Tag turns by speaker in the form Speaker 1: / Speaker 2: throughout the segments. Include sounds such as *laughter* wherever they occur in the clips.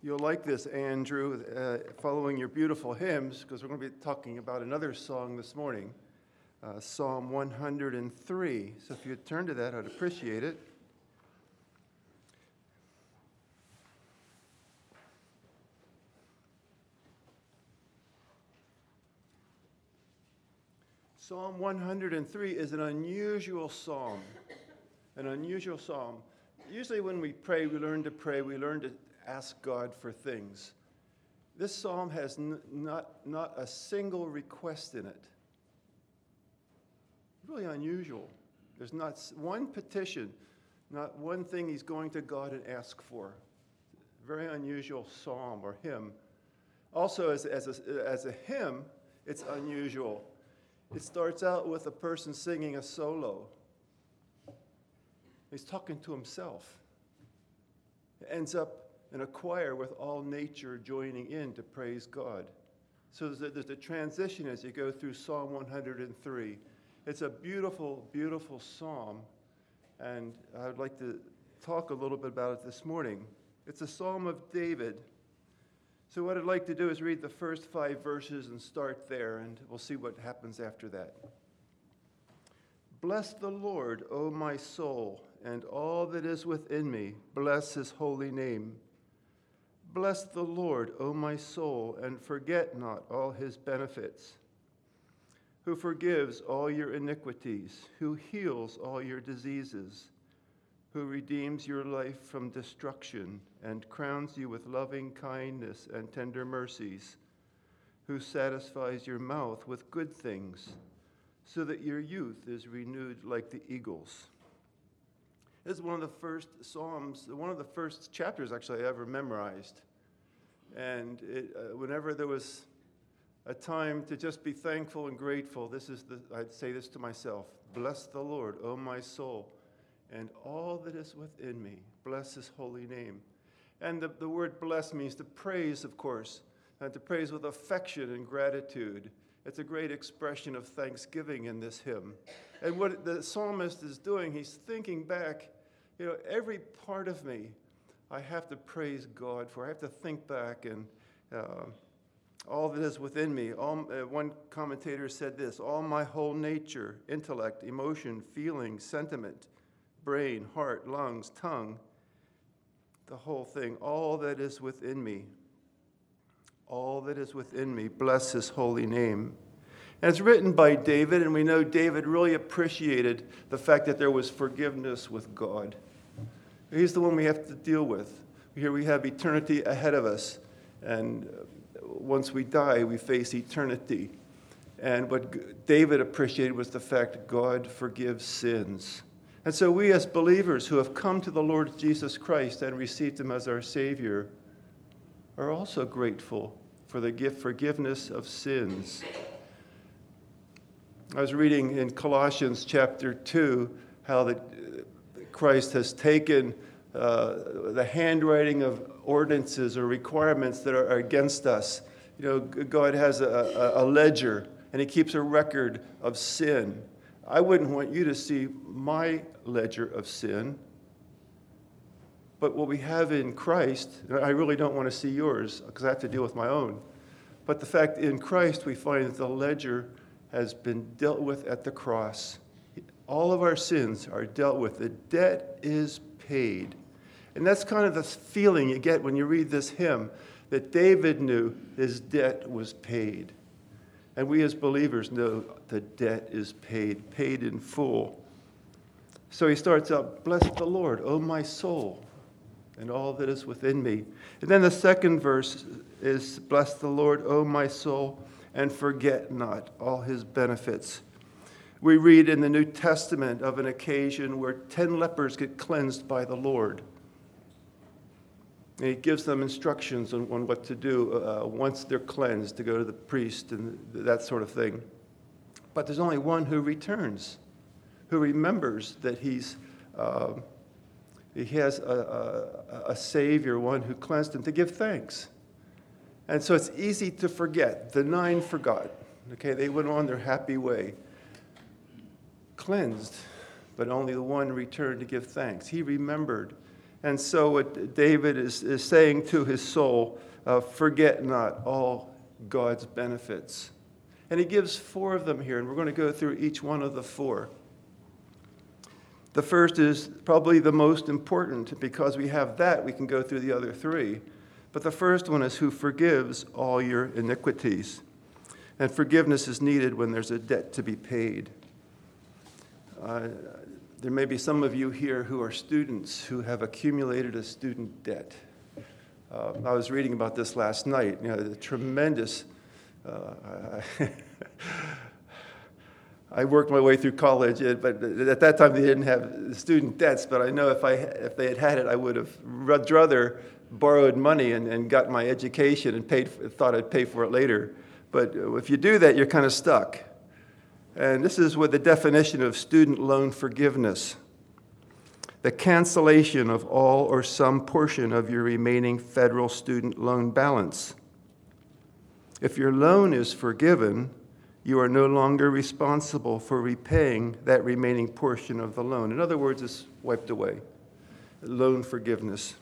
Speaker 1: You'll like this, Andrew, uh, following your beautiful hymns, because we're going to be talking about another song this morning, uh, Psalm 103. So if you'd turn to that, I'd appreciate it. Psalm 103 is an unusual psalm. An unusual psalm. Usually, when we pray, we learn to pray, we learn to ask God for things. This psalm has n- not, not a single request in it. Really unusual. There's not one petition, not one thing he's going to God and ask for. Very unusual psalm or hymn. Also, as, as, a, as a hymn, it's unusual. It starts out with a person singing a solo. He's talking to himself. It ends up in a choir with all nature joining in to praise God. So there's a, there's a transition as you go through Psalm 103. It's a beautiful, beautiful psalm, and I'd like to talk a little bit about it this morning. It's a psalm of David. So, what I'd like to do is read the first five verses and start there, and we'll see what happens after that. Bless the Lord, O my soul, and all that is within me. Bless his holy name. Bless the Lord, O my soul, and forget not all his benefits, who forgives all your iniquities, who heals all your diseases, who redeems your life from destruction and crowns you with loving kindness and tender mercies, who satisfies your mouth with good things, so that your youth is renewed like the eagles. This is one of the first Psalms, one of the first chapters actually I ever memorized. And it, uh, whenever there was a time to just be thankful and grateful, this is the, I'd say this to myself Bless the Lord, O my soul, and all that is within me. Bless his holy name. And the, the word bless means to praise, of course, and to praise with affection and gratitude. It's a great expression of thanksgiving in this hymn. And what the psalmist is doing, he's thinking back you know, every part of me, I have to praise God for. I have to think back and uh, all that is within me. All, uh, one commentator said this all my whole nature, intellect, emotion, feeling, sentiment, brain, heart, lungs, tongue, the whole thing, all that is within me, all that is within me, bless his holy name. And it's written by David, and we know David really appreciated the fact that there was forgiveness with God. He's the one we have to deal with. Here we have eternity ahead of us. And uh, once we die, we face eternity. And what David appreciated was the fact God forgives sins. And so, we as believers who have come to the Lord Jesus Christ and received Him as our Savior are also grateful for the gift forgiveness of sins. I was reading in Colossians chapter 2 how the Christ has taken uh, the handwriting of ordinances or requirements that are against us. You know, God has a, a, ledger and He keeps a record of sin. I wouldn't want you to see my ledger of sin. But what we have in Christ, I really don't want to see yours because I have to deal with my own. But the fact in Christ, we find that the ledger has been dealt with at the cross. All of our sins are dealt with. The debt is paid. And that's kind of the feeling you get when you read this hymn that David knew his debt was paid. And we as believers know the debt is paid, paid in full. So he starts out, Bless the Lord, O my soul, and all that is within me. And then the second verse is, Bless the Lord, O my soul, and forget not all his benefits we read in the New Testament of an occasion where 10 lepers get cleansed by the Lord. And he gives them instructions on, on what to do uh, once they're cleansed, to go to the priest and that sort of thing. But there's only one who returns, who remembers that he's, uh, he has a, a, a Savior, one who cleansed him, to give thanks. And so it's easy to forget. The nine forgot. Okay, they went on their happy way cleansed, but only the one returned to give thanks. He remembered. And so, what David is, is saying to his soul, uh, forget not all God's benefits. And he gives four of them here, and we're going to go through each one of the four. The first is probably the most important because we have that, we can go through the other three. But the first one is who forgives all your iniquities. And forgiveness is needed when there's a debt to be paid. Uh, there may be some of you here who are students who have accumulated a student debt. Uh, I was reading about this last night. You know, the tremendous. Uh, *laughs* I worked my way through college, but at that time they didn't have student debts. But I know if I if they had had it, I would have rather borrowed money and, and got my education and paid thought I'd pay for it later. But if you do that, you're kind of stuck. And this is what the definition of student loan forgiveness the cancellation of all or some portion of your remaining federal student loan balance. If your loan is forgiven, you are no longer responsible for repaying that remaining portion of the loan. In other words, it's wiped away. Loan forgiveness.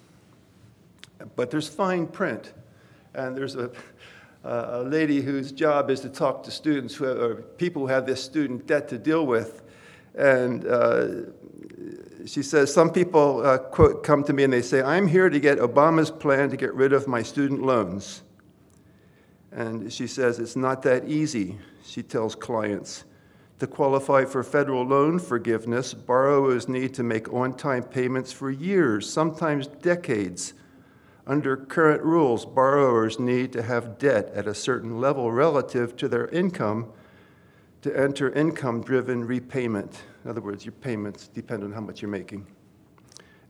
Speaker 1: But there's fine print, and there's a a lady whose job is to talk to students who have, or people who have this student debt to deal with. And uh, she says, Some people, uh, quote, come to me and they say, I'm here to get Obama's plan to get rid of my student loans. And she says, It's not that easy, she tells clients. To qualify for federal loan forgiveness, borrowers need to make on time payments for years, sometimes decades under current rules, borrowers need to have debt at a certain level relative to their income to enter income driven repayment. In other words, your payments depend on how much you're making.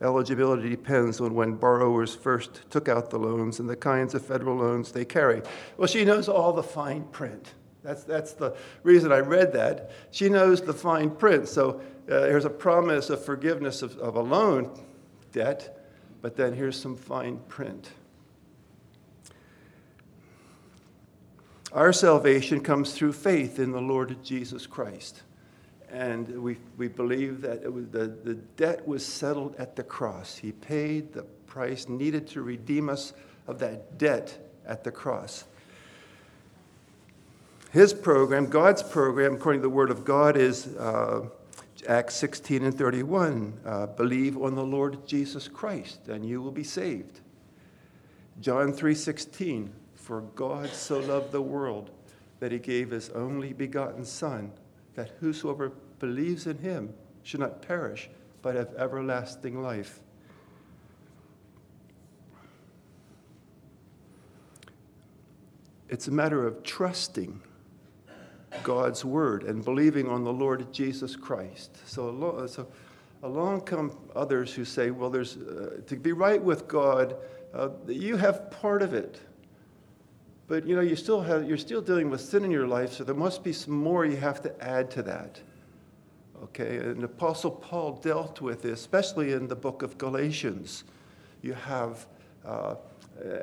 Speaker 1: Eligibility depends on when borrowers first took out the loans and the kinds of federal loans they carry. Well, she knows all the fine print. That's, that's the reason I read that. She knows the fine print. So uh, there's a promise of forgiveness of, of a loan debt, but then here's some fine print. Our salvation comes through faith in the Lord Jesus Christ. And we, we believe that was, the, the debt was settled at the cross. He paid the price needed to redeem us of that debt at the cross. His program, God's program, according to the Word of God, is uh, Acts 16 and 31 uh, believe on the Lord Jesus Christ and you will be saved. John 3:16 for God so loved the world that he gave his only begotten son that whosoever believes in him should not perish but have everlasting life. It's a matter of trusting God's word and believing on the Lord Jesus Christ. So, so along come others who say, well, there's, uh, to be right with God, uh, you have part of it. But you know, you still have, you're still dealing with sin in your life, so there must be some more you have to add to that. Okay, and Apostle Paul dealt with this, especially in the book of Galatians. You have, uh,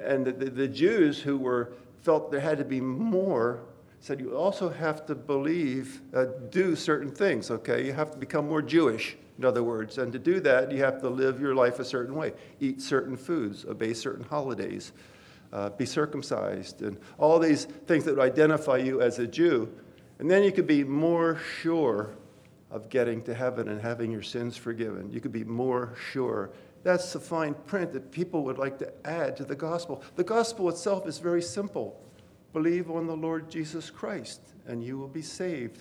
Speaker 1: and the, the Jews who were felt there had to be more said you also have to believe, uh, do certain things, okay? You have to become more Jewish, in other words. And to do that, you have to live your life a certain way, eat certain foods, obey certain holidays, uh, be circumcised, and all these things that would identify you as a Jew. And then you could be more sure of getting to heaven and having your sins forgiven. You could be more sure. That's the fine print that people would like to add to the gospel. The gospel itself is very simple. Believe on the Lord Jesus Christ, and you will be saved.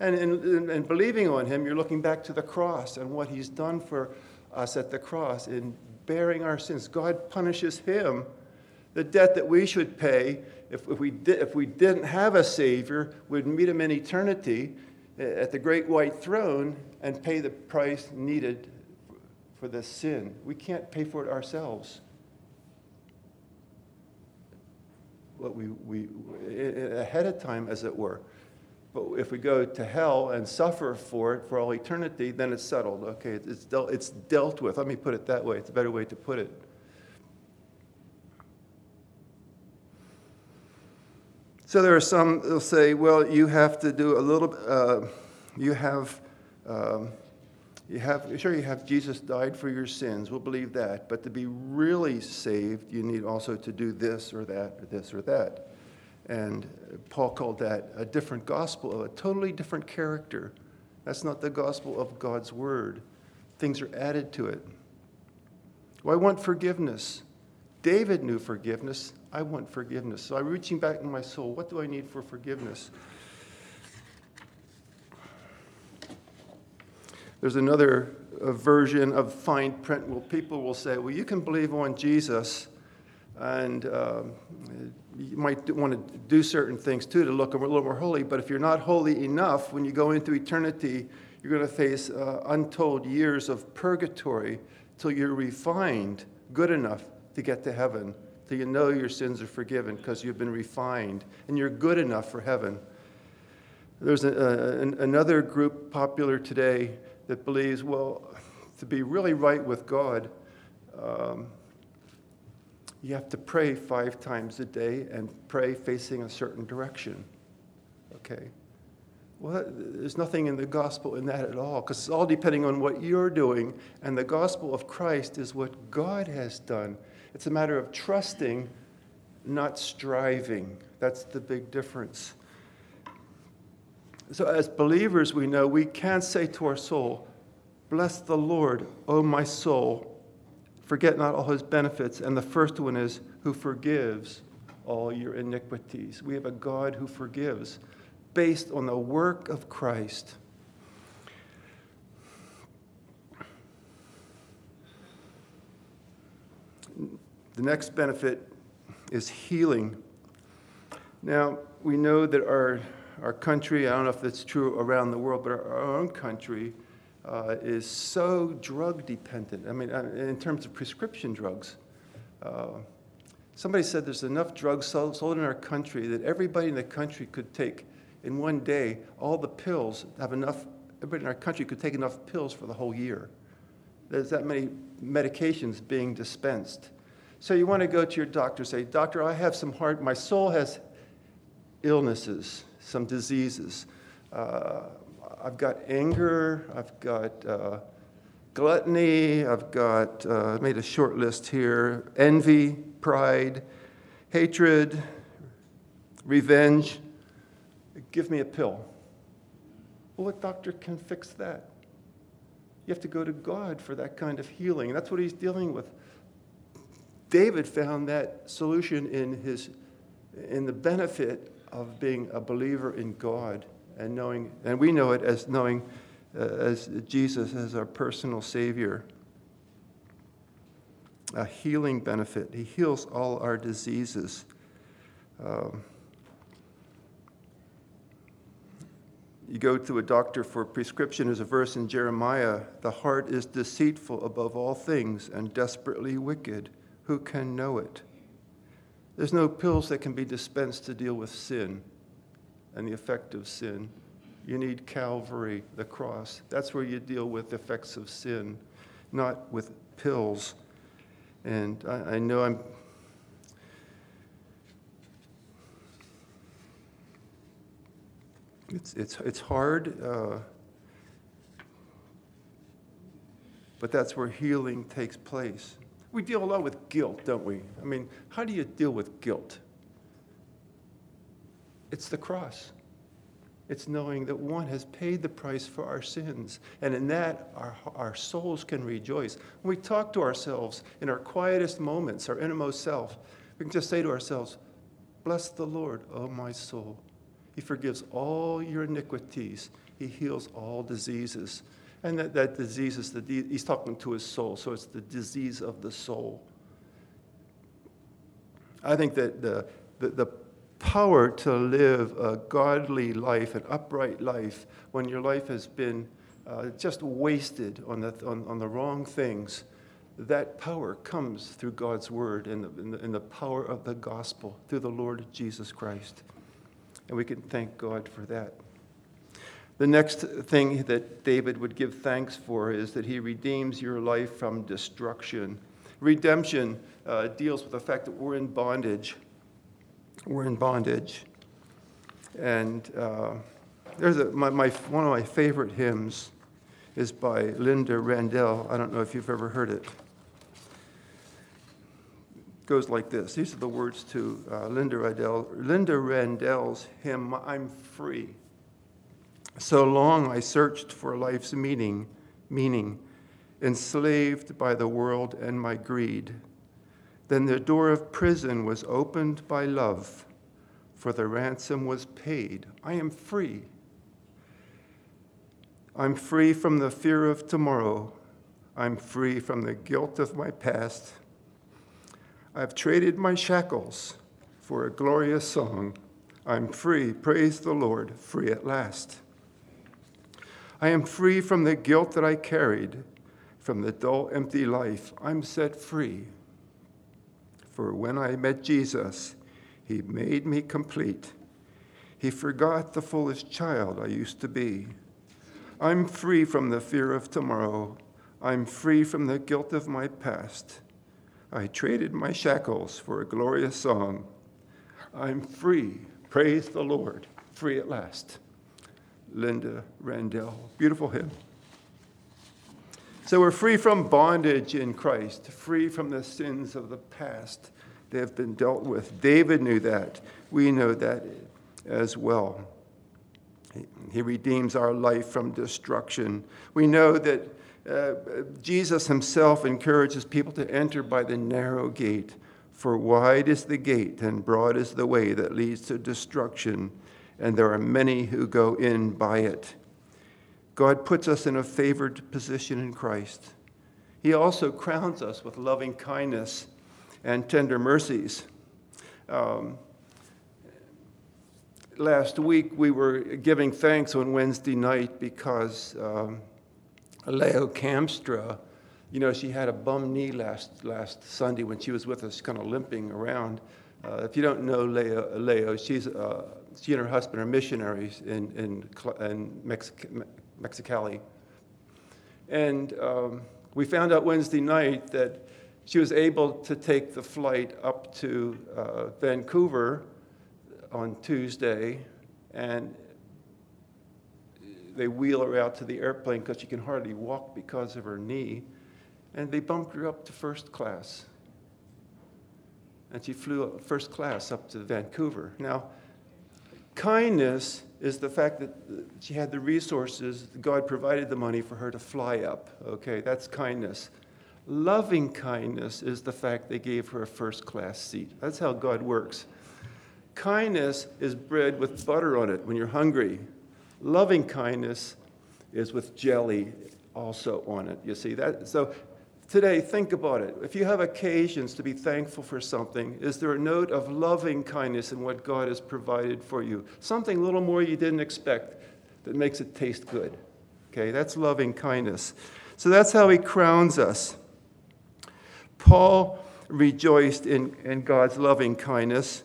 Speaker 1: And in, in, in, believing on him, you're looking back to the cross and what he's done for us at the cross in bearing our sins. God punishes him. The debt that we should pay if, if, we, if we didn't have a Savior, we'd meet him in eternity at the great white throne and pay the price needed for the sin. We can't pay for it ourselves. What we, we ahead of time, as it were. But if we go to hell and suffer for it for all eternity, then it's settled. Okay, it's dealt, it's dealt with. Let me put it that way. It's a better way to put it. So there are some who'll say, well, you have to do a little, uh, you have, um, You have, sure, you have Jesus died for your sins. We'll believe that. But to be really saved, you need also to do this or that or this or that. And Paul called that a different gospel, a totally different character. That's not the gospel of God's word. Things are added to it. Well, I want forgiveness. David knew forgiveness. I want forgiveness. So I'm reaching back in my soul. What do I need for forgiveness? There's another uh, version of fine print where people will say, well, you can believe on Jesus, and uh, you might want to do certain things too to look a little more holy, but if you're not holy enough, when you go into eternity, you're going to face uh, untold years of purgatory till you're refined good enough to get to heaven, till you know your sins are forgiven because you've been refined and you're good enough for heaven. There's a, a, an, another group popular today that believes, well, to be really right with God, um, you have to pray five times a day and pray facing a certain direction. Okay? Well, there's nothing in the gospel in that at all, because it's all depending on what you're doing, and the gospel of Christ is what God has done. It's a matter of trusting, not striving. That's the big difference. So, as believers, we know we can't say to our soul, Bless the Lord, O my soul. Forget not all his benefits. And the first one is, Who forgives all your iniquities. We have a God who forgives based on the work of Christ. The next benefit is healing. Now, we know that our our country, I don't know if that's true around the world, but our, our own country uh, is so drug dependent. I mean, uh, in terms of prescription drugs. Uh, somebody said there's enough drugs sold, sold in our country that everybody in the country could take in one day, all the pills have enough, everybody in our country could take enough pills for the whole year. There's that many medications being dispensed. So you want to go to your doctor, and say, Doctor, I have some heart, my soul has illnesses some diseases. Uh, I've got anger, I've got uh, gluttony, I've got, uh, made a short list here envy, pride, hatred, revenge. Give me a pill. Well, what doctor can fix that? You have to go to God for that kind of healing. That's what he's dealing with. David found that solution in, his, in the benefit of being a believer in God and knowing, and we know it as knowing uh, as Jesus as our personal Savior. A healing benefit. He heals all our diseases. Um, you go to a doctor for a prescription, there's a verse in Jeremiah the heart is deceitful above all things and desperately wicked. Who can know it? There's no pills that can be dispensed to deal with sin and the effect of sin. You need Calvary, the cross. That's where you deal with the effects of sin, not with pills. And I, I know I'm. It's, it's, it's hard, uh, but that's where healing takes place. We deal a lot with guilt, don't we? I mean, how do you deal with guilt? It's the cross. It's knowing that one has paid the price for our sins. And in that, our, our souls can rejoice. When we talk to ourselves in our quietest moments, our innermost self, we can just say to ourselves, Bless the Lord, O my soul. He forgives all your iniquities, He heals all diseases. And that, that disease is the, he's talking to his soul, so it's the disease of the soul. I think that the, the, the power to live a godly life, an upright life, when your life has been uh, just wasted on the, on, on the wrong things, that power comes through God's word and the, and, the, and the power of the gospel through the Lord Jesus Christ. And we can thank God for that. The next thing that David would give thanks for is that he redeems your life from destruction. Redemption uh, deals with the fact that we're in bondage. We're in bondage. And uh, there's a, my, my, one of my favorite hymns is by Linda Randell. I don't know if you've ever heard it. it goes like this. These are the words to uh, Linda Randell. Linda Randell's hymn, I'm free. So long I searched for life's meaning, meaning, enslaved by the world and my greed. Then the door of prison was opened by love, for the ransom was paid. I am free. I'm free from the fear of tomorrow. I'm free from the guilt of my past. I've traded my shackles for a glorious song. I'm free, praise the Lord, free at last. I am free from the guilt that I carried, from the dull, empty life. I'm set free. For when I met Jesus, he made me complete. He forgot the foolish child I used to be. I'm free from the fear of tomorrow. I'm free from the guilt of my past. I traded my shackles for a glorious song. I'm free. Praise the Lord. Free at last. Linda Randell. Beautiful hymn. So we're free from bondage in Christ, free from the sins of the past. They have been dealt with. David knew that. We know that as well. He redeems our life from destruction. We know that uh, Jesus himself encourages people to enter by the narrow gate, for wide is the gate and broad is the way that leads to destruction, and there are many who go in by it. God puts us in a favored position in Christ. He also crowns us with loving kindness and tender mercies. Um, last week we were giving thanks on Wednesday night because um, Leo Kamstra, you know, she had a bum knee last, last Sunday when she was with us, kind of limping around. Uh, if you don't know Leo, Leo she's, uh, she and her husband are missionaries in, in, in Mexic- Mexicali. And um, we found out Wednesday night that she was able to take the flight up to uh, Vancouver on Tuesday, and they wheel her out to the airplane because she can hardly walk because of her knee, and they bumped her up to first class. And she flew first class up to Vancouver. Now, kindness is the fact that she had the resources, God provided the money for her to fly up. Okay, that's kindness. Loving kindness is the fact they gave her a first class seat. That's how God works. Kindness is bread with butter on it when you're hungry. Loving kindness is with jelly also on it. You see that? So today, think about it. If you have occasions to be thankful for something, is there a note of loving kindness in what God has provided for you? Something a little more you didn't expect that makes it taste good. Okay, that's loving kindness. So that's how he crowns us. Paul rejoiced in, in God's loving kindness.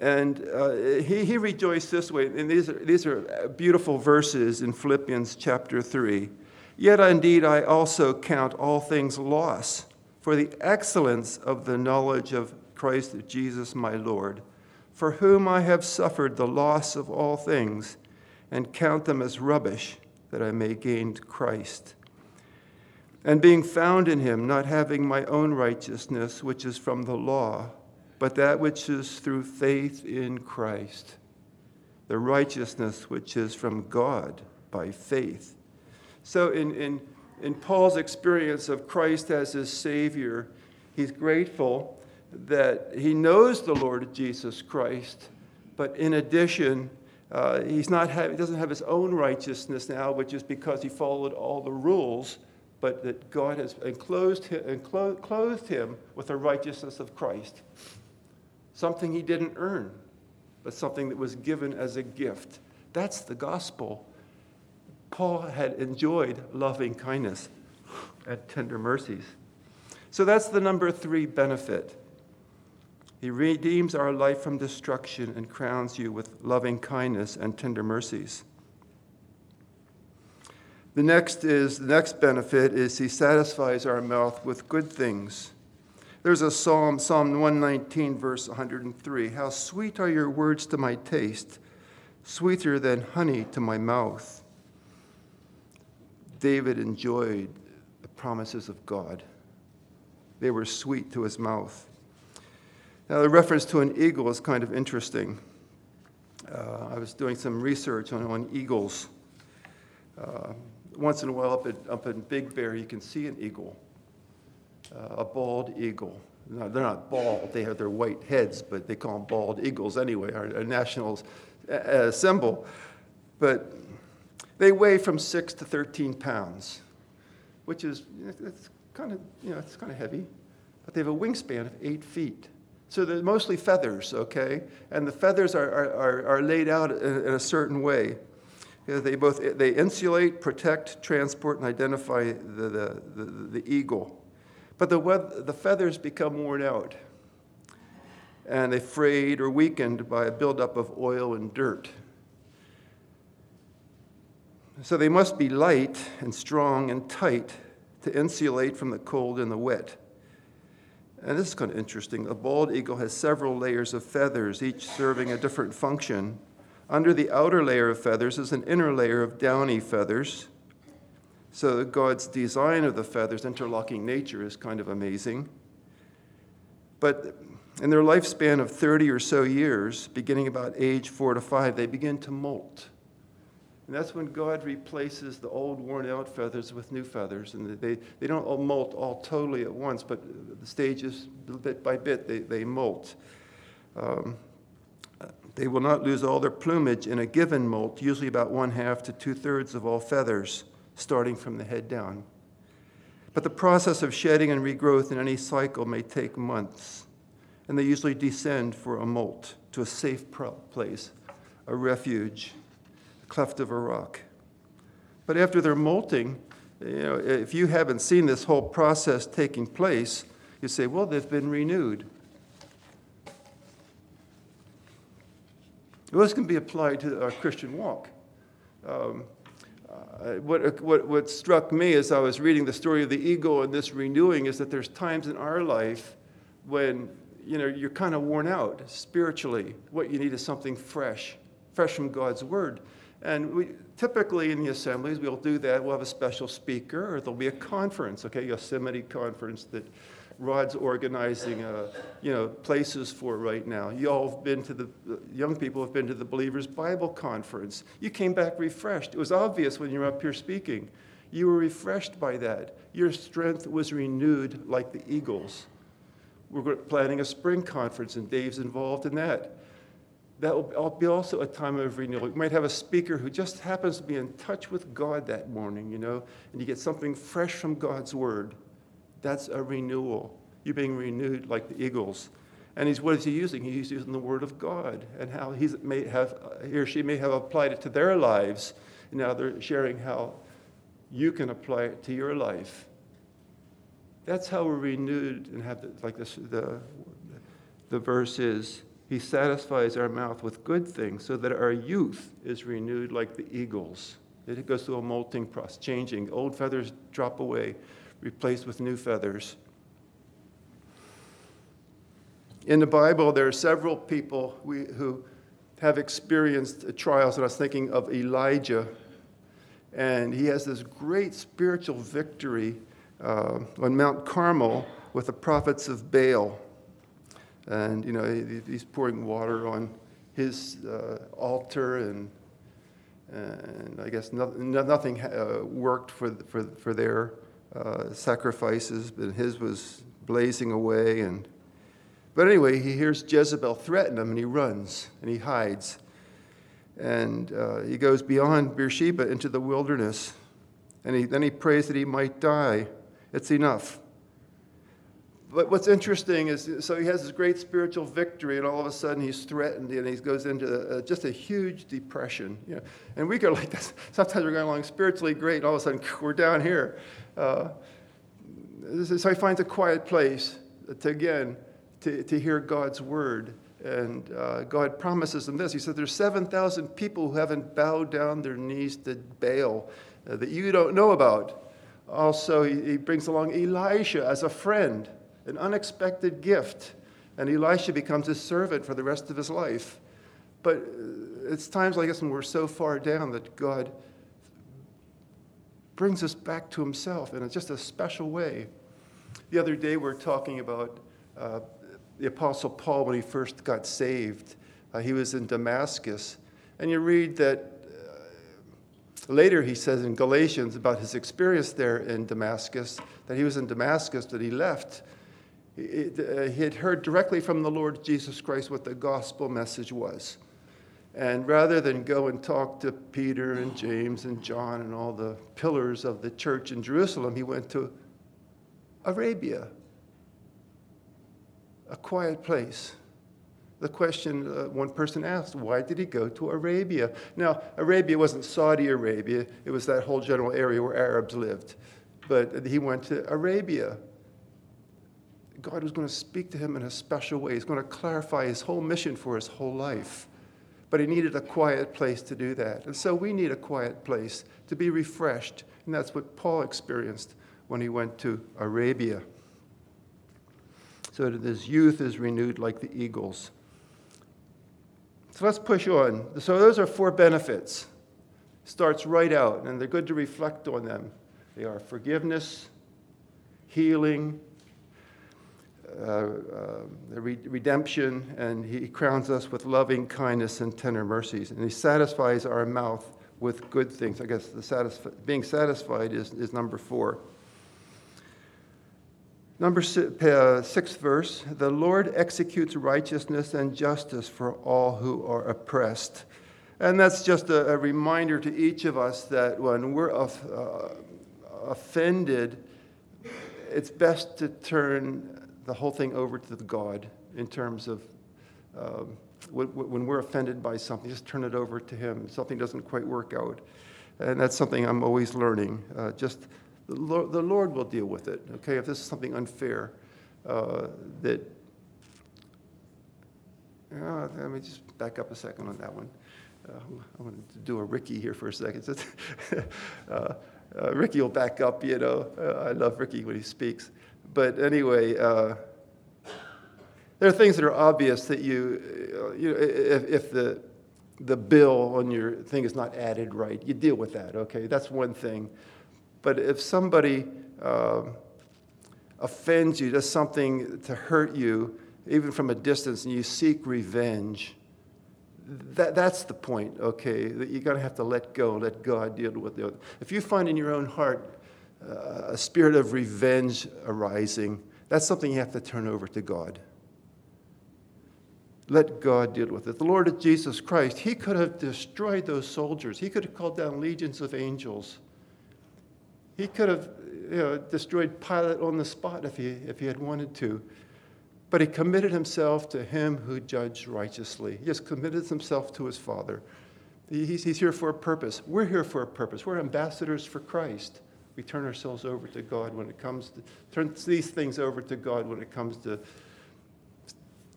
Speaker 1: And uh, he, he rejoiced this way, and these are, these are beautiful verses in Philippians chapter 3. Yet indeed I also count all things loss for the excellence of the knowledge of Christ Jesus my Lord, for whom I have suffered the loss of all things, and count them as rubbish, that I may gain Christ. And being found in him, not having my own righteousness, which is from the law, but that which is through faith in Christ, the righteousness which is from God by faith. So, in, in, in Paul's experience of Christ as his Savior, he's grateful that he knows the Lord Jesus Christ, but in addition, uh, he's not he doesn't have his own righteousness now, which is because he followed all the rules, but that God has enclosed him, enclosed, clothed him with the righteousness of Christ something he didn't earn, but something that was given as a gift. That's the gospel. Paul had enjoyed loving kindness and tender mercies. So that's the number three benefit. He redeems our life from destruction and crowns you with loving kindness and tender mercies. The next is the next benefit is he satisfies our mouth with good things. There's a psalm, Psalm 119, verse 103. How sweet are your words to my taste, sweeter than honey to my mouth. David enjoyed the promises of God. They were sweet to his mouth. Now, the reference to an eagle is kind of interesting. Uh, I was doing some research on, on eagles. Uh, once in a while, up, at, up in Big Bear, you can see an eagle, uh, a bald eagle. No, they're not bald, they have their white heads, but they call them bald eagles anyway, our, our national uh, symbol. But they weigh from 6 to 13 pounds, which is it's kind of, you know, it's kind of heavy. But they have a wingspan of 8 feet. So they're mostly feathers, okay? And the feathers are, are, are laid out in, in a certain way. They both they insulate, protect, transport, and identify the, the, the, the eagle. But the, the feathers become worn out, and they frayed or weakened by a buildup of oil and dirt. So they must be light and strong and tight to insulate from the cold and the wet. And this is kind of interesting. A bald eagle has several layers of feathers, each serving a different function. Under the outer layer of feathers is an inner layer of downy feathers. So God's design of the feathers, interlocking nature, is kind of amazing. But in their lifespan of 30 or so years, beginning about age four to five, they begin to molt. And that's when God replaces the old worn out feathers with new feathers. And they, they don't all molt all totally at once, but the stages, bit by bit, they, they molt. Um, they will not lose all their plumage in a given molt, usually about one half to two thirds of all feathers, starting from the head down. But the process of shedding and regrowth in any cycle may take months, and they usually descend for a molt to a safe place, a refuge cleft of a rock. But after they're molting, you know, if you haven't seen this whole process taking place, you say, well, they've been renewed. Well, this can be applied to our Christian walk. Um, uh, what, what, what struck me as I was reading the story of the eagle and this renewing is that there's times in our life when you know you're kind of worn out spiritually. What you need is something fresh, fresh from God's word. And we, typically in the assemblies, we'll do that. We'll have a special speaker, or there'll be a conference, okay, Yosemite conference that Rod's organizing, uh, you know, places for right now. You all have been to the, young people have been to the Believers Bible Conference. You came back refreshed. It was obvious when you were up here speaking. You were refreshed by that. Your strength was renewed like the eagles. We're planning a spring conference, and Dave's involved in that that will uh, be also a time of renewal. You might have a speaker who just happens to be in touch with God that morning, you know, and you get something fresh from God's word. That's a renewal. You're being renewed like the eagles. And he's, what is he using? He's using the word of God and how he's may have, uh, he or she may have applied it to their lives. Now they're sharing how you can apply it to your life. That's how we're renewed and have the, like this, the, the verse is. He satisfies our mouth with good things so that our youth is renewed like the eagles. It goes through a molting process, changing. Old feathers drop away, replaced with new feathers. In the Bible, there are several people we, who have experienced trials, and I was thinking of Elijah. And he has this great spiritual victory uh, on Mount Carmel with the prophets of Baal. And, you know, he's pouring water on his uh, altar, and, and I guess no, nothing uh, worked for, for, for their uh, sacrifices, but his was blazing away. And, but anyway, he hears Jezebel threaten him, and he runs and he hides. And uh, he goes beyond Beersheba into the wilderness, and he, then he prays that he might die. It's enough. But what's interesting is, so he has this great spiritual victory, and all of a sudden he's threatened, and he goes into a, just a huge depression. You know? And we go like this. *laughs* Sometimes we're going along spiritually great, and all of a sudden *laughs* we're down here. Uh, so he finds a quiet place to, again, to, to hear God's word. And uh, God promises him this. He said, There's 7,000 people who haven't bowed down their knees to Baal uh, that you don't know about. Also, he, he brings along Elisha as a friend an unexpected gift, and Elisha becomes his servant for the rest of his life. But uh, it's times like this when we're so far down that God brings us back to himself in just a special way. The other day, we are talking about uh, the Apostle Paul when he first got saved. Uh, he was in Damascus. And you read that uh, later he says in Galatians about his experience there in Damascus, that he was in Damascus, that he left. He, uh, he had heard directly from the Lord Jesus Christ what the gospel message was. And rather than go and talk to Peter and James and John and all the pillars of the church in Jerusalem, he went to Arabia, a quiet place. The question uh, one person asked, why did he go to Arabia? Now, Arabia wasn't Saudi Arabia, it was that whole general area where Arabs lived. But he went to Arabia. God was going to speak to him in a special way. He's going to clarify his whole mission for his whole life. But he needed a quiet place to do that. And so we need a quiet place to be refreshed. And that's what Paul experienced when he went to Arabia. So that his youth is renewed like the eagles. So let's push on. So those are four benefits. Starts right out, and they're good to reflect on them. They are forgiveness, healing, redemption, and he crowns us with loving kindness and tender mercies. And he satisfies our mouth with good things. I guess the satisfi- being satisfied is, is number four. Number six, uh, sixth verse The Lord executes righteousness and justice for all who are oppressed. And that's just a, a reminder to each of us that when we're uh, offended, it's best to turn the whole thing over to the God in terms of um, when, we're offended by something, just turn it over to Him. Something doesn't quite work out. And that's something I'm always learning. Uh, just the Lord, the Lord, will deal with it, okay? If this is something unfair, uh, that. Uh, let me just back up a second on that one. I'm going to do a Ricky here for a second. *laughs* uh, uh, Ricky will back up, you know. Uh, I love Ricky when he speaks. But anyway, uh, there are things that are obvious that you, uh, you know, if, if, the, the bill on your thing is not added right, you deal with that, okay? That's one thing. But if somebody uh, offends you, does something to hurt you, even from a distance, and you seek revenge, that, that's the point, okay? That you're going to have to let go, let God deal with it. If you find in your own heart Uh, a spirit of revenge arising, that's something you have to turn over to God. Let God deal with it. The Lord Jesus Christ, He could have destroyed those soldiers. He could have called down legions of angels. He could have you know, destroyed Pilate on the spot if he, if he had wanted to. But he committed himself to him who judged righteously. He just committed himself to his Father. He's, he's here for a purpose. We're here for a purpose. We're ambassadors for Christ we turn ourselves over to God when it comes to, turn these things over to God when it comes to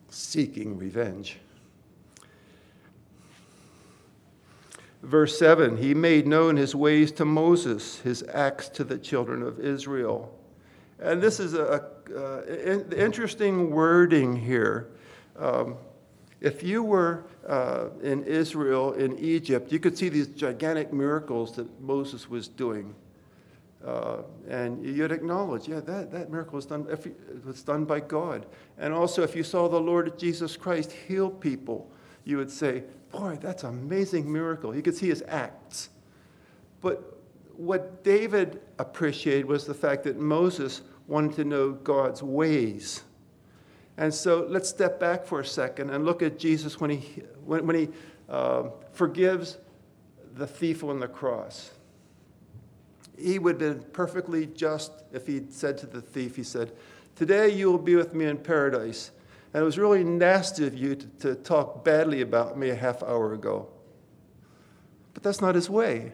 Speaker 1: seeking revenge. Verse 7 He made known his ways to Moses, his acts to the children of Israel. And this is a, a uh, interesting wording here. Um, if you were uh, in Israel, in Egypt, you could see these gigantic miracles that Moses was doing. Uh, and you'd acknowledge, yeah, that, that miracle was done, if, was done by God. And also, if you saw the Lord Jesus Christ heal people, you would say, boy, that's an amazing miracle. You could see his acts. But what David appreciated was the fact that Moses wanted to know God's ways. And so let's step back for a second and look at Jesus when he, when, when he uh, forgives the thief on the cross he would have been perfectly just if he'd said to the thief, he said, Today you will be with me in paradise. And it was really nasty of you to, to talk badly about me a half hour ago. But that's not his way.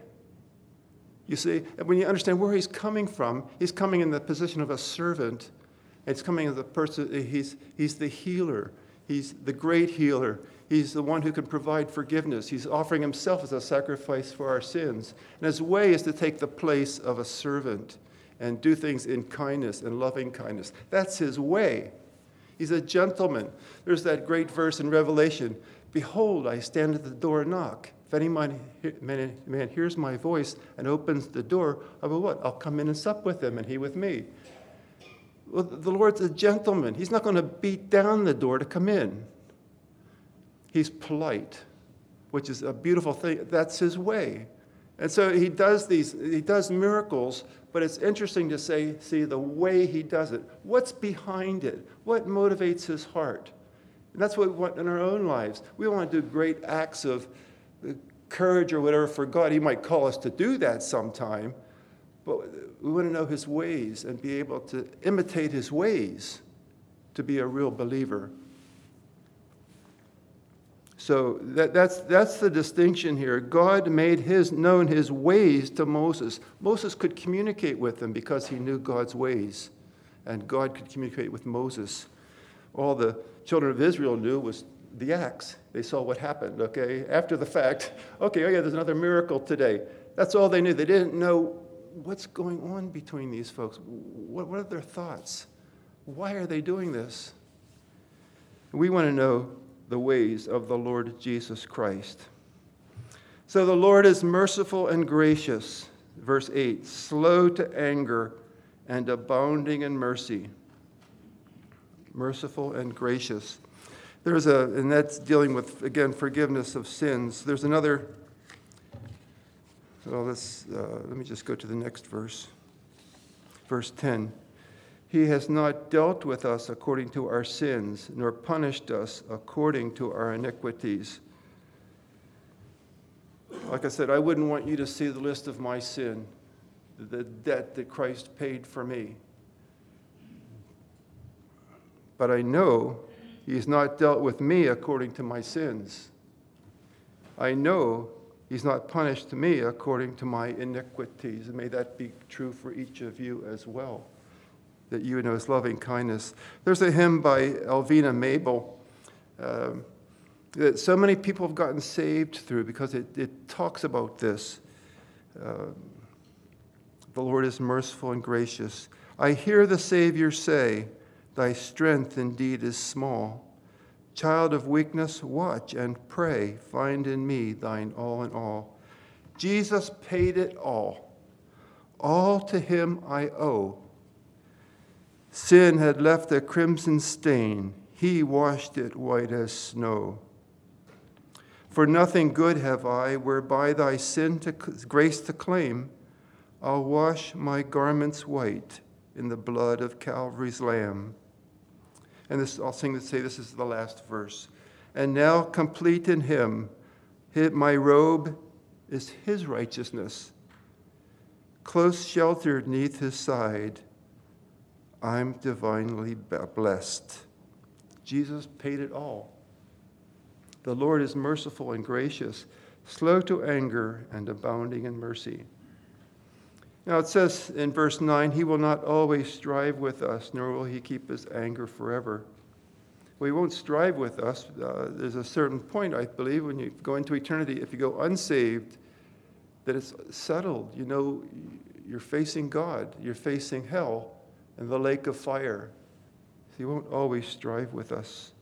Speaker 1: You see, and when you understand where he's coming from, he's coming in the position of a servant. It's coming as a person, he's, he's the healer, he's the great healer. He's the one who can provide forgiveness. He's offering himself as a sacrifice for our sins. And his way is to take the place of a servant and do things in kindness and loving kindness. That's his way. He's a gentleman. There's that great verse in Revelation Behold, I stand at the door and knock. If any man, man, man hears my voice and opens the door, I will what? I'll come in and sup with him and he with me. Well, the Lord's a gentleman. He's not going to beat down the door to come in. He's polite, which is a beautiful thing. That's his way. And so he does these, he does miracles, but it's interesting to say, see the way he does it. What's behind it? What motivates his heart? And that's what we want in our own lives. We want to do great acts of courage or whatever for God. He might call us to do that sometime, but we want to know his ways and be able to imitate his ways to be a real believer. So that, that's, that's the distinction here. God made his known his ways to Moses. Moses could communicate with him because he knew God's ways, and God could communicate with Moses. All the children of Israel knew was the acts. They saw what happened, okay? After the fact, okay, oh yeah, there's another miracle today. That's all they knew. They didn't know what's going on between these folks. What, what are their thoughts? Why are they doing this? We want to know the ways of the Lord Jesus Christ. So the Lord is merciful and gracious, verse 8, slow to anger and abounding in mercy. Merciful and gracious. There's a, and that's dealing with, again, forgiveness of sins. There's another, well, let's, uh, let me just go to the next verse. Verse 10. He has not dealt with us according to our sins, nor punished us according to our iniquities. Like I said, I wouldn't want you to see the list of my sin, the debt that Christ paid for me. But I know He's not dealt with me according to my sins. I know He's not punished me according to my iniquities. May that be true for each of you as well, that you know His loving kindness. There's a hymn by Elvina Mabel um, that so many people have gotten saved through because it, it talks about this. Uh, the Lord is merciful and gracious. I hear the Savior say, Thy strength indeed is small. Child of weakness, watch and pray. Find in me thine all in all. Jesus paid it all. All to him I owe. Sin had left a crimson stain. He washed it white as snow. For nothing good have I, whereby thy sin to grace to claim. I'll wash my garments white in the blood of Calvary's Lamb. And this, I'll sing to say this is the last verse. And now, complete in him, my robe is his righteousness. Close sheltered neath his side, I'm divinely blessed. Jesus paid it all. The Lord is merciful and gracious, slow to anger, and abounding in mercy. Now it says in verse 9, He will not always strive with us, nor will He keep His anger forever. Well, He won't strive with us. Uh, there's a certain point, I believe, when you go into eternity, if you go unsaved, that it's settled. You know, you're facing God, you're facing hell and the lake of fire. He won't always strive with us.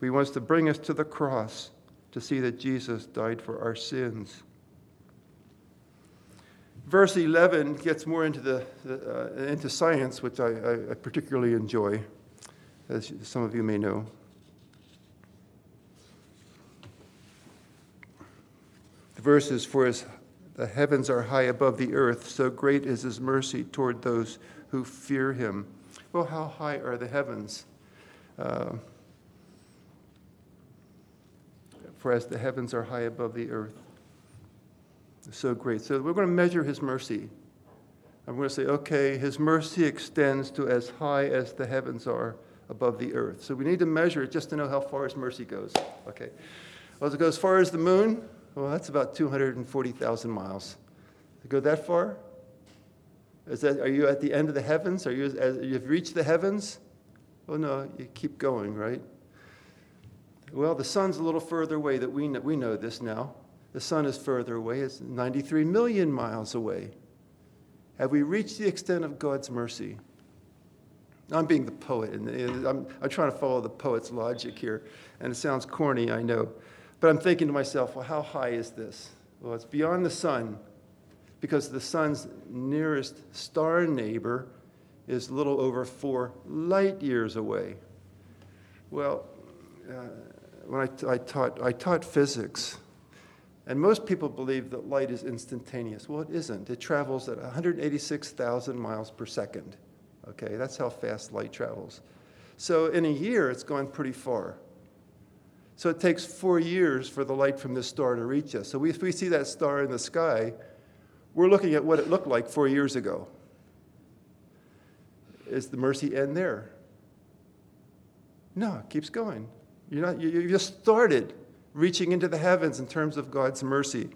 Speaker 1: He wants to bring us to the cross to see that Jesus died for our sins verse 11 gets more into, the, uh, into science, which I, I, particularly enjoy, as some of you may know. The verse is For as the heavens are high above the earth, so great is his mercy toward those who fear him. Well, how high are the heavens? Uh, for as the heavens are high above the earth so great. So we're going to measure his mercy. I'm going to say, okay, his mercy extends to as high as the heavens are above the earth. So we need to measure it just to know how far his mercy goes. Okay. Well, does it go as far as the moon? Well, that's about 240,000 miles. It go that far? Is that, are you at the end of the heavens? Are you, as, you've reached the heavens? Oh, no, you keep going, right? Well, the sun's a little further away that we know, we know this now. The sun is further away, it's 93 million miles away. Have we reached the extent of God's mercy? I'm being the poet, and I'm, I'm trying to follow the poet's logic here, and it sounds corny, I know. But I'm thinking to myself, well, how high is this? Well, it's beyond the sun because the sun's nearest star neighbor is a little over four light years away. Well, uh, when I, I, taught, I taught physics, and most people believe that light is instantaneous. Well, it isn't. It travels at 186,000 miles per second. Okay, that's how fast light travels. So in a year, it's gone pretty far. So it takes four years for the light from this star to reach us. So if we see that star in the sky, we're looking at what it looked like four years ago. Is the mercy end there? No, it keeps going. You're not, you, you just started reaching into the heavens in terms of God's mercy.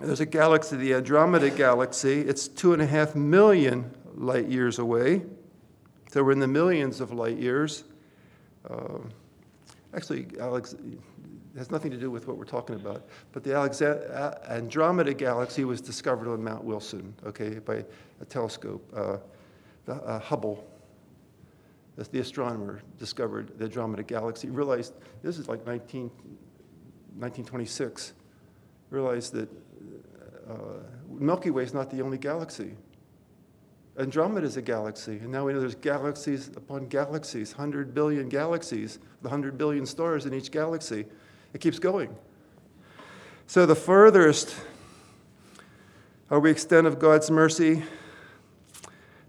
Speaker 1: There's a galaxy, the Andromeda Galaxy. It's two and a half million light years away. So we're in the millions of light years. Uh, actually, Alex, has nothing to do with what we're talking about. But the Alexa- Andromeda Galaxy was discovered on Mount Wilson, okay, by a telescope. Uh, the, uh, Hubble, the, the astronomer, discovered the Andromeda Galaxy. Realized this is like 19, 1926. Realized that uh, Milky Way is not the only galaxy. Andromeda is a galaxy, and now we know there's galaxies upon galaxies, 100 billion galaxies, the 100 billion stars in each galaxy. It keeps going. So, the furthest are we extent of God's mercy?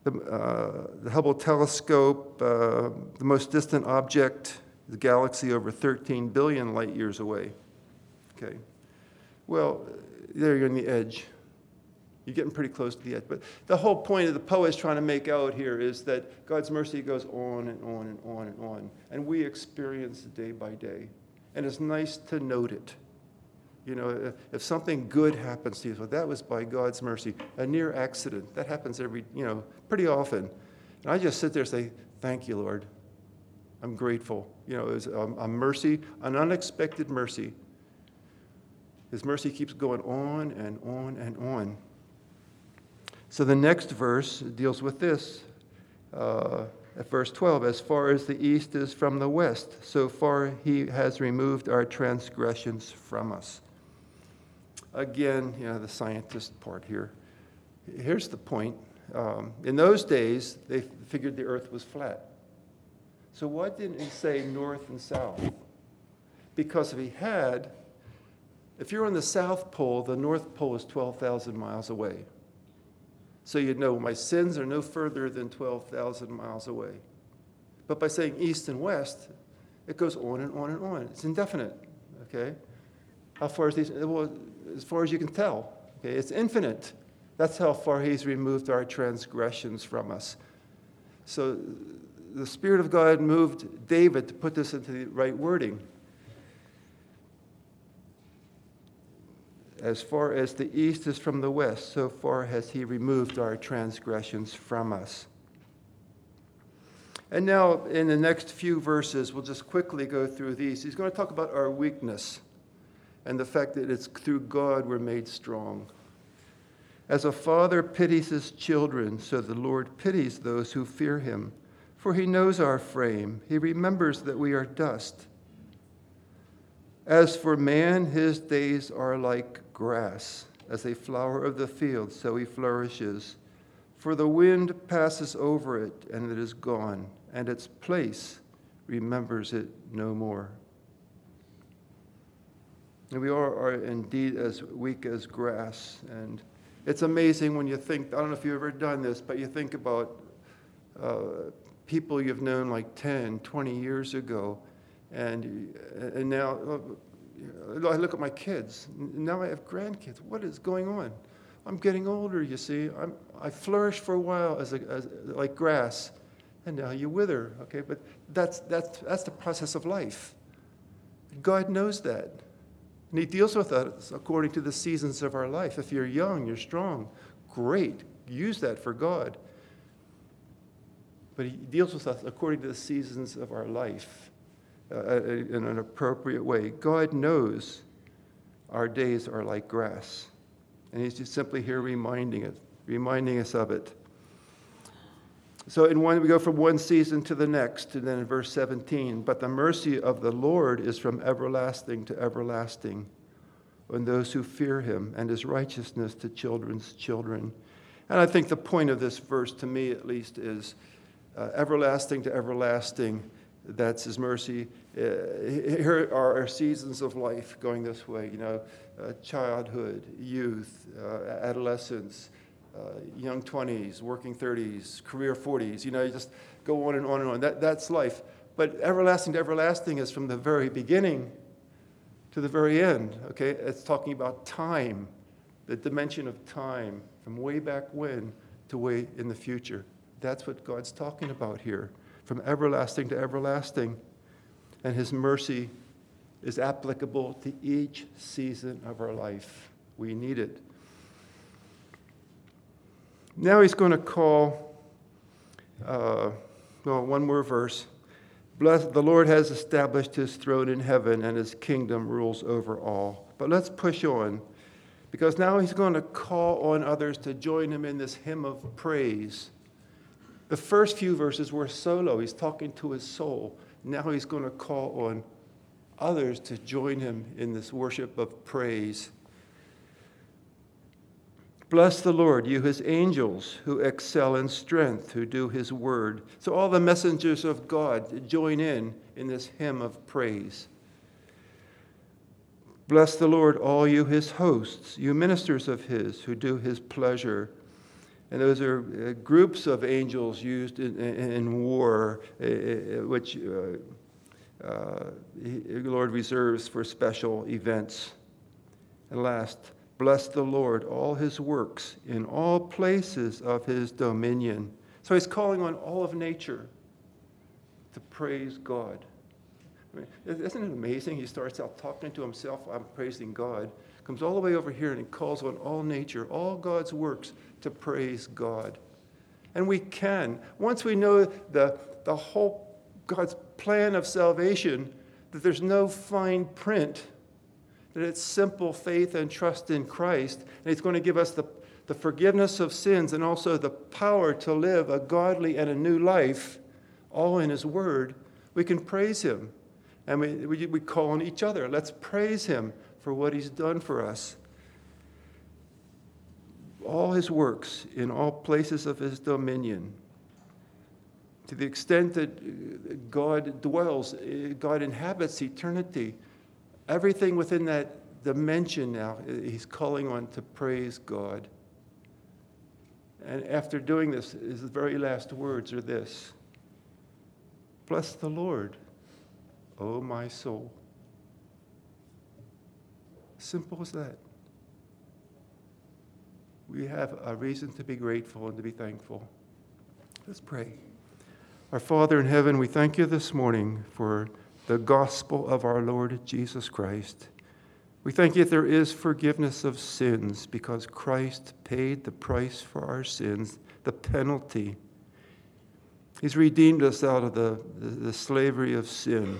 Speaker 1: The, uh, the Hubble telescope, uh, the most distant object, the galaxy over 13 billion light years away. Okay. Well, there you're on the edge. You're getting pretty close to the edge. But the whole point of the poet is trying to make out here is that God's mercy goes on and on and on and on. And we experience it day by day. And it's nice to note it. You know, if something good happens to you, well, that was by God's mercy. A near accident, that happens every, you know, pretty often. And I just sit there and say, Thank you, Lord. I'm grateful. You know, it's a, a mercy, an unexpected mercy. His mercy keeps going on and on and on. So the next verse deals with this. Uh, at verse 12, as far as the east is from the west, so far he has removed our transgressions from us. Again, you know, the scientist part here. Here's the point. Um, in those days, they figured the earth was flat. So why didn't he say north and south? Because if he had, if you're on the South Pole, the North Pole is 12,000 miles away. So you'd know my sins are no further than 12,000 miles away. But by saying east and west, it goes on and on and on. It's indefinite, okay? How far is these? Well, as far as you can tell, okay? It's infinite. That's how far he's removed our transgressions from us. So the Spirit of God moved David to put this into the right wording. As far as the east is from the west, so far has he removed our transgressions from us. And now, in the next few verses, we'll just quickly go through these. He's going to talk about our weakness and the fact that it's through God we're made strong. As a father pities his children, so the Lord pities those who fear him. For he knows our frame, he remembers that we are dust. As for man, his days are like grass, as a flower of the field, so he flourishes. For the wind passes over it, and it is gone, and its place remembers it no more. And we are, are indeed as weak as grass. And it's amazing when you think, I don't know if you've ever done this, but you think about uh, people you've known like 10, 20 years ago, and, uh, and now uh, I look at my kids. Now I have grandkids. What is going on? I'm getting older, you see. I'm, I flourished for a while as, a, as like grass, and now you wither, okay? But that's, that's, that's the process of life. God knows that. And He deals with us according to the seasons of our life. If you're young, you're strong, great. Use that for God. But He deals with us according to the seasons of our life uh, in an appropriate way. God knows our days are like grass. And He's just simply here reminding us, reminding us of it. So in one, we go from one season to the next, and then in verse 17, but the mercy of the Lord is from everlasting to everlasting on those who fear him, and his righteousness to children's children. And I think the point of this verse, to me at least, is uh, everlasting to everlasting. That's his mercy. Uh, here are our seasons of life going this way, you know, uh, childhood, youth, uh, adolescence, uh, young 20s, working 30s, career 40s. You know, you just go on and on and on. That, that's life. But everlasting to everlasting is from the very beginning to the very end. Okay, it's talking about time, the dimension of time from way back when to way in the future. That's what God's talking about here, from everlasting to everlasting. And His mercy is applicable to each season of our life. We need it. Now He's going to call, uh, well, one more verse. Blessed, the Lord has established his throne in heaven, and his kingdom rules over all. But let's push on, because now he's going to call on others to join him in this hymn of praise. The first few verses were solo, he's talking to his soul. Now he's going to call on others to join him in this worship of praise. Bless the Lord, you his angels who excel in strength, who do his word. So all the messengers of God join in in this hymn of praise. Bless the Lord, all you his hosts, you ministers of his who do his pleasure. And those are uh, groups of angels used in, in, in war, uh, uh which uh, uh, the Lord reserves for special events. And last, Bless the Lord, all his works in all places of his dominion. So he's calling on all of nature to praise God. I mean, isn't it amazing? He starts out talking to himself, I'm praising God, comes all the way over here and he calls on all nature, all God's works to praise God. And we can. Once we know the, the whole God's plan of salvation, that there's no fine print that it's simple faith and trust in Christ, and He's going to give us the, the forgiveness of sins and also the power to live a godly and a new life, all in His Word, we can praise Him. And we, we, we call on each other. Let's praise Him for what He's done for us. All His works in all places of His dominion. To the extent that uh, God dwells, uh, God inhabits eternity everything within that dimension now, uh, he's calling on to praise God. And after doing this, his very last words are this Bless the Lord, O my soul. Simple as that. We have a reason to be grateful and to be thankful. Let's pray. Our Father in heaven, we thank you this morning for the gospel of our Lord Jesus Christ. We thank you that there is forgiveness of sins because Christ paid the price for our sins, the penalty. He's redeemed us out of the, the, slavery of sin.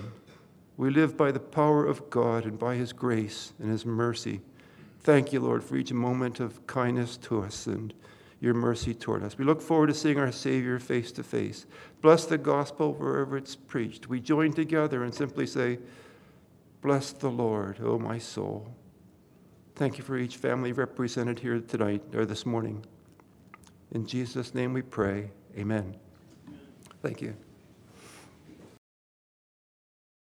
Speaker 1: We live by the power of God and by His grace and His mercy. Thank you, Lord, for each moment of kindness to us and your mercy toward us. We look forward to seeing our Savior face to face. Bless the gospel wherever it's preached. We join together and simply say, Bless the Lord, O my soul. Thank you for each family represented here tonight or this morning. In Jesus' name we pray. Amen. Thank you.